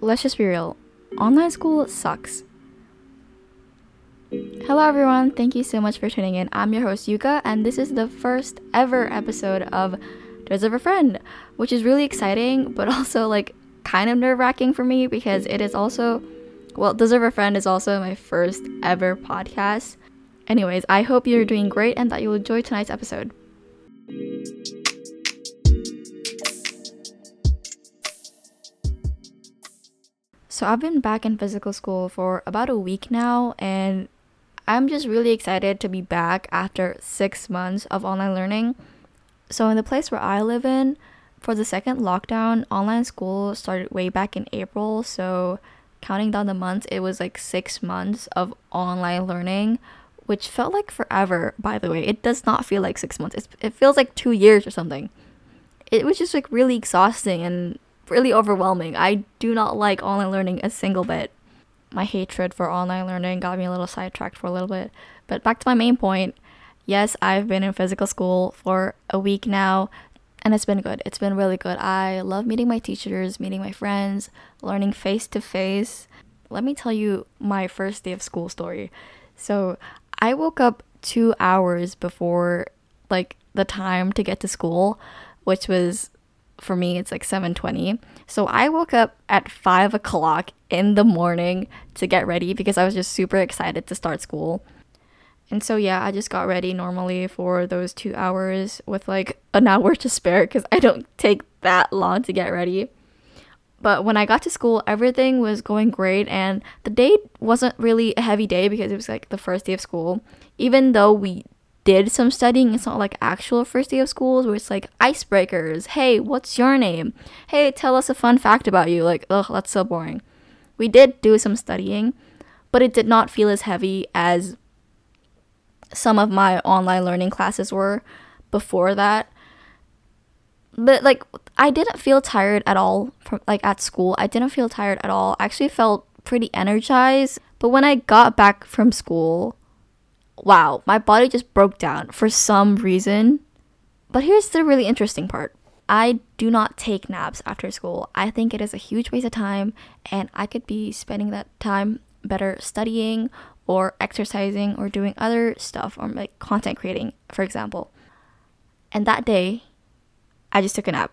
let's just be real. Online school sucks. Hello, everyone. Thank you so much for tuning in. I'm your host, Yuka, and this is the first ever episode of Deserve a Friend, which is really exciting, but also like kind of nerve wracking for me because it is also, well, Deserve a Friend is also my first ever podcast. Anyways, I hope you're doing great and that you'll enjoy tonight's episode. So I've been back in physical school for about a week now, and I'm just really excited to be back after six months of online learning. So, in the place where I live in, for the second lockdown, online school started way back in April. So, counting down the months, it was like six months of online learning, which felt like forever, by the way. It does not feel like six months, it's, it feels like two years or something. It was just like really exhausting and really overwhelming. I do not like online learning a single bit. My hatred for online learning got me a little sidetracked for a little bit. But back to my main point yes, I've been in physical school for a week now, and it's been good. It's been really good. I love meeting my teachers, meeting my friends, learning face to face. Let me tell you my first day of school story. So, I woke up two hours before like the time to get to school, which was for me it's like 7.20 so i woke up at 5 o'clock in the morning to get ready because i was just super excited to start school. And so yeah i just got ready normally for those two hours with like an hour to spare because i don't take that long to get ready. But when i got to school everything was going great and the day wasn't really a heavy day because it was like the first day of school. Even though we did some studying. It's not like actual first day of schools where it's like icebreakers. Hey, what's your name? Hey, tell us a fun fact about you. Like, ugh, that's so boring. We did do some studying, but it did not feel as heavy as some of my online learning classes were before that. But like I didn't feel tired at all from like at school. I didn't feel tired at all. I actually felt pretty energized. But when I got back from school, wow, my body just broke down for some reason. But here's the really interesting part. I do not take naps after school. I think it is a huge waste of time, and I could be spending that time better studying or exercising or doing other stuff or like content creating, for example. And that day, I just took a nap.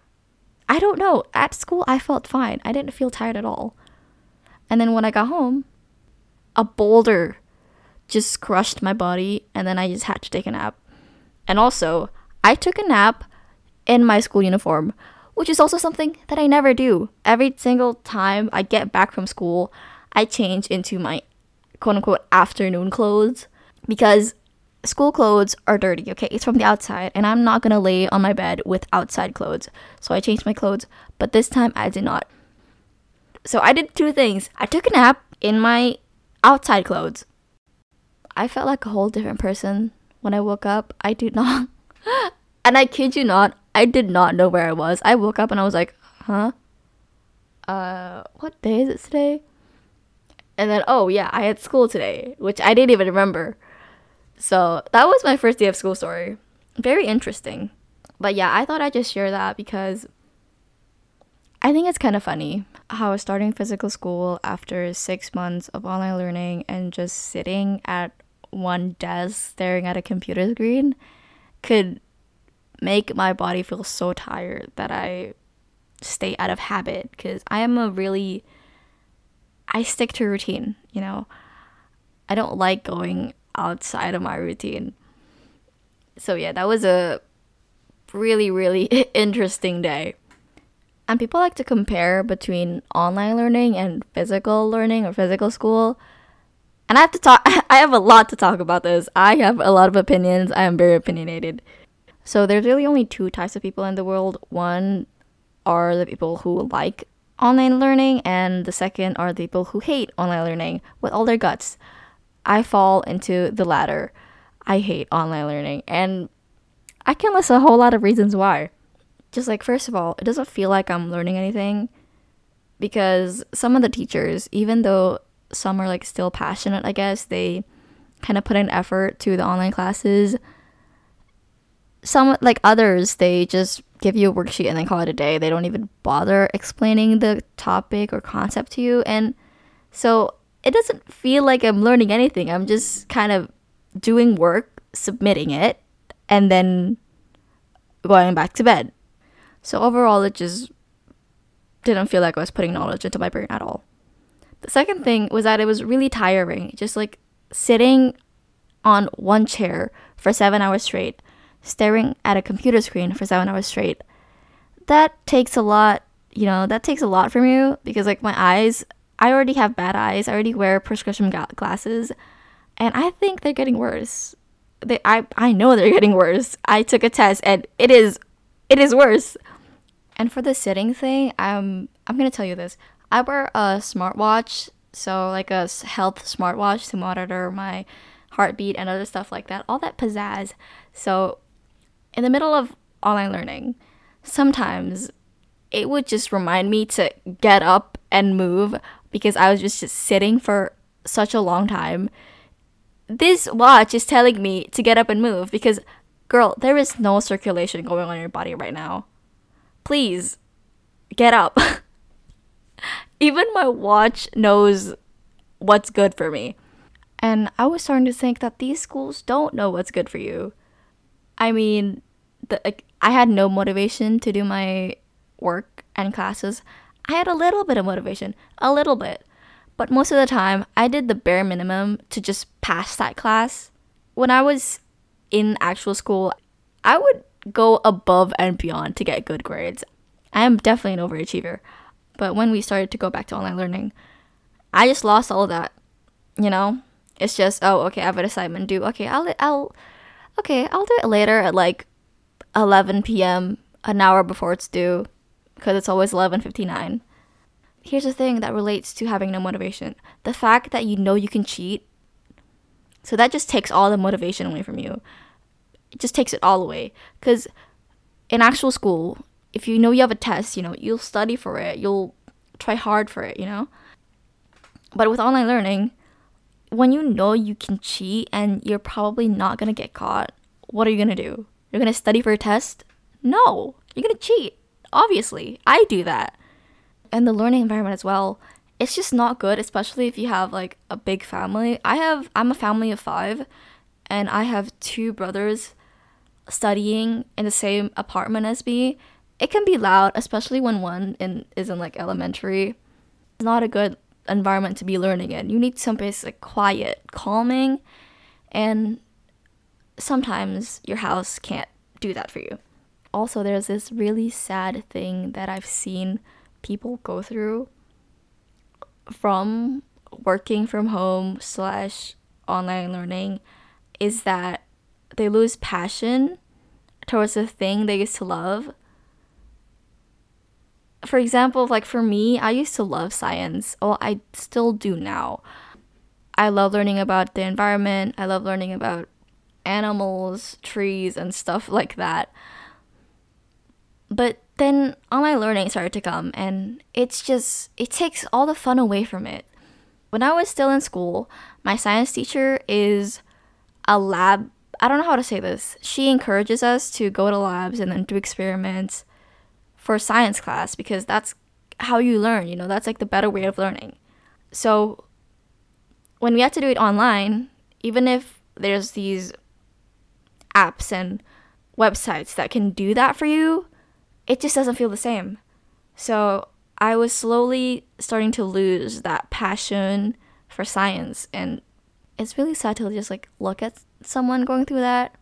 I don't know. At school, I felt fine. I didn't feel tired at all. And then when I got home, a boulder just crushed my body and then I just had to take a nap. And also, I took a nap in my school uniform, which is also something that I never do. Every single time I get back from school, I change into my quote unquote afternoon clothes because school clothes are dirty, okay? It's from the outside, and I'm not gonna lay on my bed with outside clothes. So I changed my clothes, but this time I did not. So I did two things. I took a nap in my outside clothes, I felt like a whole different person when I woke up. I did not, and I kid you not, I did not know where I was. I woke up and I was like, huh? Uh, what day is it today? And then, oh yeah, I had school today, which I didn't even remember. So that was my first day of school story. Very interesting. But yeah, I thought I'd just share that because I think it's kind of funny how starting physical school after six months of online learning and just sitting at one desk staring at a computer screen could make my body feel so tired that I stay out of habit because I am a really I stick to routine, you know. I don't like going outside of my routine. So yeah, that was a really really interesting day. And people like to compare between online learning and physical learning or physical school. And I have to talk, I have a lot to talk about this. I have a lot of opinions. I am very opinionated. So there's really only two types of people in the world. One are the people who like online learning, and the second are the people who hate online learning with all their guts. I fall into the latter. I hate online learning, and I can list a whole lot of reasons why. Just like, first of all, it doesn't feel like I'm learning anything because some of the teachers, even though some are like still passionate, I guess. They kind of put in effort to the online classes. some like others they just give you a worksheet and then call it a day. They don't even bother explaining the topic or concept to you. And so it doesn't feel like i'm learning anything. I'm just kind of doing work submitting it and then going back to bed. So overall it just didn't feel like i was putting knowledge into my brain at all the second thing was that it was really tiring just like sitting on one chair for seven hours straight staring at a computer screen for seven hours straight. That takes a lot, you know, that takes a lot from you because, like, my eyes, I already have bad eyes. I already wear prescription glasses, and I think they're getting worse. They, I, I know they're getting worse. I took a test, and it is, it is worse. And for the sitting thing, um, I'm gonna tell you this. I wear a smartwatch, so like a health smartwatch to monitor my heartbeat and other stuff like that. All that pizzazz. So in the middle of online learning, sometimes it would just remind me to get up and move because I was just, just sitting for such a long time. This watch is telling me to get up and move because, girl, there is no circulation going on in your body right now. Please get up. Even my watch knows what's good for me. And I was starting to think that these schools don't know what's good for you. I mean, the like, I had no motivation to do my work and classes. I had a little bit of motivation, a little bit. But most of the time, I did the bare minimum to just pass that class. When I was in actual school, I would go above and beyond to get good grades. I am definitely an overachiever. But when we started to go back to online learning, I just lost all of that. You know, it's just oh okay, I have an assignment due. Okay, I'll I'll okay, I'll do it later at like 11 p.m., an hour before it's due, because it's always 11:59. Here's the thing that relates to having no motivation: the fact that you know you can cheat. So that just takes all the motivation away from you. It just takes it all away. Because in actual school, if you know you have a test, you know you'll study for it. You'll try hard for it. You know. But with online learning, when you know you can cheat and you're probably not gonna get caught, what are you gonna do? You're gonna study for a test? No, you're gonna cheat. Obviously, I do that. And the learning environment as well, it's just not good, especially if you have like a big family. I have, I'm a family of five, and I have two brothers studying in the same apartment as me. It can be loud, especially when one in, is in like elementary. It's not a good environment to be learning in. You need someplace like quiet, calming, and sometimes your house can't do that for you. Also, there's this really sad thing that I've seen people go through from working from home slash online learning is that they lose passion towards the thing they used to love. For example, like for me, I used to love science. Well, I still do now. I love learning about the environment. I love learning about animals, trees, and stuff like that. But then online learning started to come, and it's just, it takes all the fun away from it. When I was still in school, my science teacher is a lab. I don't know how to say this. She encourages us to go to labs and then do experiments for science class because that's how you learn, you know, that's like the better way of learning. So when we had to do it online, even if there's these apps and websites that can do that for you, it just doesn't feel the same. So I was slowly starting to lose that passion for science and it's really sad to just like look at someone going through that.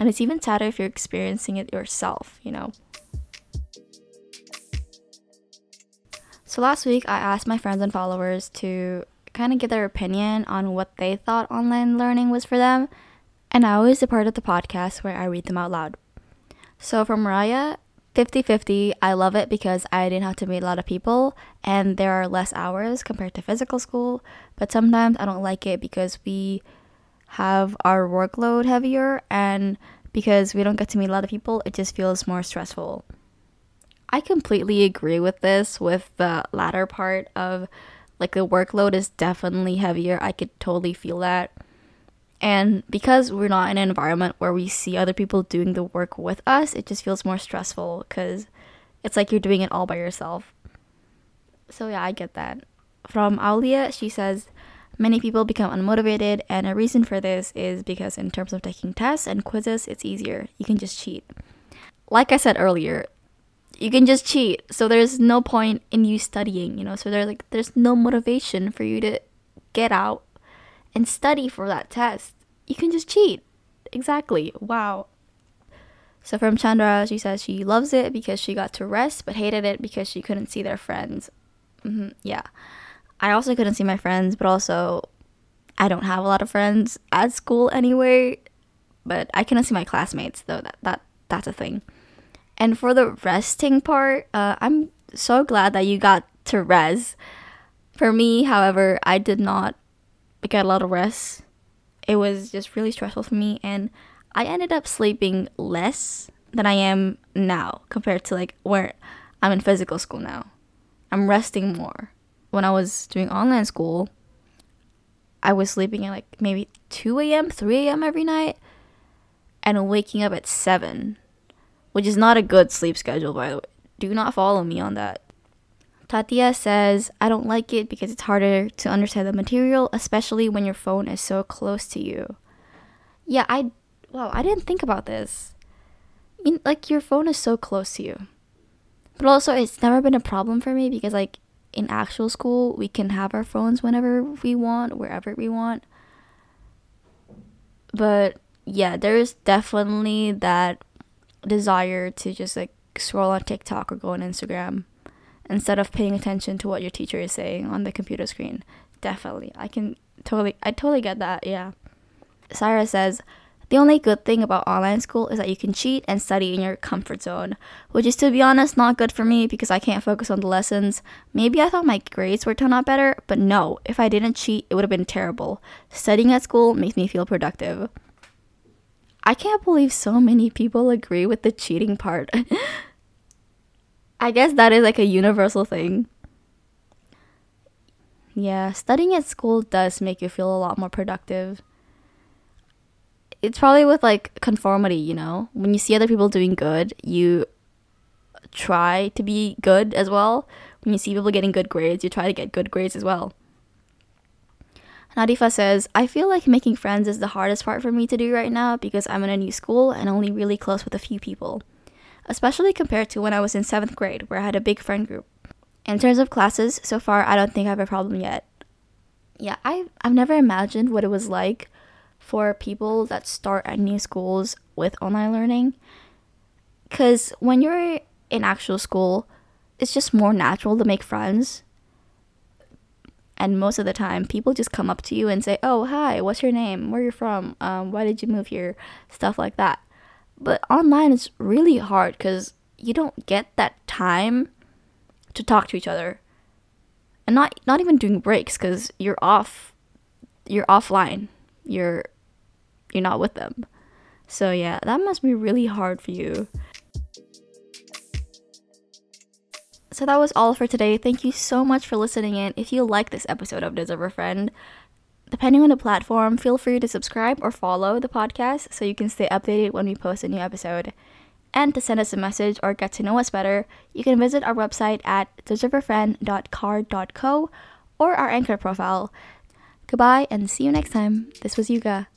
And it's even sadder if you're experiencing it yourself, you know. So last week I asked my friends and followers to kind of get their opinion on what they thought online learning was for them and I always the part of the podcast where I read them out loud. So for Mariah, 50 50, I love it because I didn't have to meet a lot of people and there are less hours compared to physical school. But sometimes I don't like it because we have our workload heavier and because we don't get to meet a lot of people, it just feels more stressful. I completely agree with this, with the latter part of like the workload is definitely heavier. I could totally feel that And because we're not in an environment where we see other people doing the work with us, it just feels more stressful because it's like you're doing it all by yourself. So, yeah, I get that. From Aulia, she says, Many people become unmotivated, and a reason for this is because, in terms of taking tests and quizzes, it's easier. You can just cheat. Like I said earlier, you can just cheat, so there's no point in you studying, you know. So there's like there's no motivation for you to get out and study for that test. You can just cheat. Exactly. Wow. So from Chandra, she says she loves it because she got to rest, but hated it because she couldn't see their friends. Mm-hmm. Yeah. I also couldn't see my friends, but also I don't have a lot of friends at school anyway. But I couldn't see my classmates though. That that that's a thing. And for the resting part, uh, I'm so glad that you got to rest. For me, however, I did not get a lot of rest. It was just really stressful for me, and I ended up sleeping less than I am now compared to like where I'm in physical school now. I'm resting more when I was doing online school, I was sleeping at like maybe 2 a.m., 3 a.m. every night, and waking up at 7, which is not a good sleep schedule, by the way. Do not follow me on that. Tatia says, I don't like it because it's harder to understand the material, especially when your phone is so close to you. Yeah, I, wow, I didn't think about this. In, like, your phone is so close to you. But also, it's never been a problem for me because, like, in actual school, we can have our phones whenever we want, wherever we want. But yeah, there's definitely that desire to just like scroll on TikTok or go on Instagram instead of paying attention to what your teacher is saying on the computer screen. Definitely. I can totally I totally get that. Yeah. Sarah says, the only good thing about online school is that you can cheat and study in your comfort zone, which is to be honest not good for me because I can't focus on the lessons. Maybe I thought my grades would turn out better, but no, if I didn't cheat, it would have been terrible. Studying at school makes me feel productive. I can't believe so many people agree with the cheating part. I guess that is like a universal thing. Yeah, studying at school does make you feel a lot more productive it's probably with like conformity, you know? When you see other people doing good, you try to be good as well. When you see people getting good grades, you try to get good grades as well. Nadifa says, I feel like making friends is the hardest part for me to do right now because I'm in a new school and only really close with a few people. Especially compared to when I was in seventh grade, where I had a big friend group. In terms of classes, so far I don't think I have a problem yet. Yeah, I I've never imagined what it was like for people that start at new schools with online learning. Because when you're in actual school, it's just more natural to make friends. And most of the time, people just come up to you and say, Oh, hi, what's your name? Where are you from? Um, why did you move here? Stuff like that. But online, it's really hard because you don't get that time to talk to each other. And not, not even doing breaks because you're off, you're offline. You're you're not with them. So yeah, that must be really hard for you. So that was all for today. Thank you so much for listening in. If you like this episode of Deserve a Friend, depending on the platform, feel free to subscribe or follow the podcast so you can stay updated when we post a new episode. And to send us a message or get to know us better, you can visit our website at deserveafriend.carrd.co or our anchor profile. Goodbye and see you next time. This was Yuga.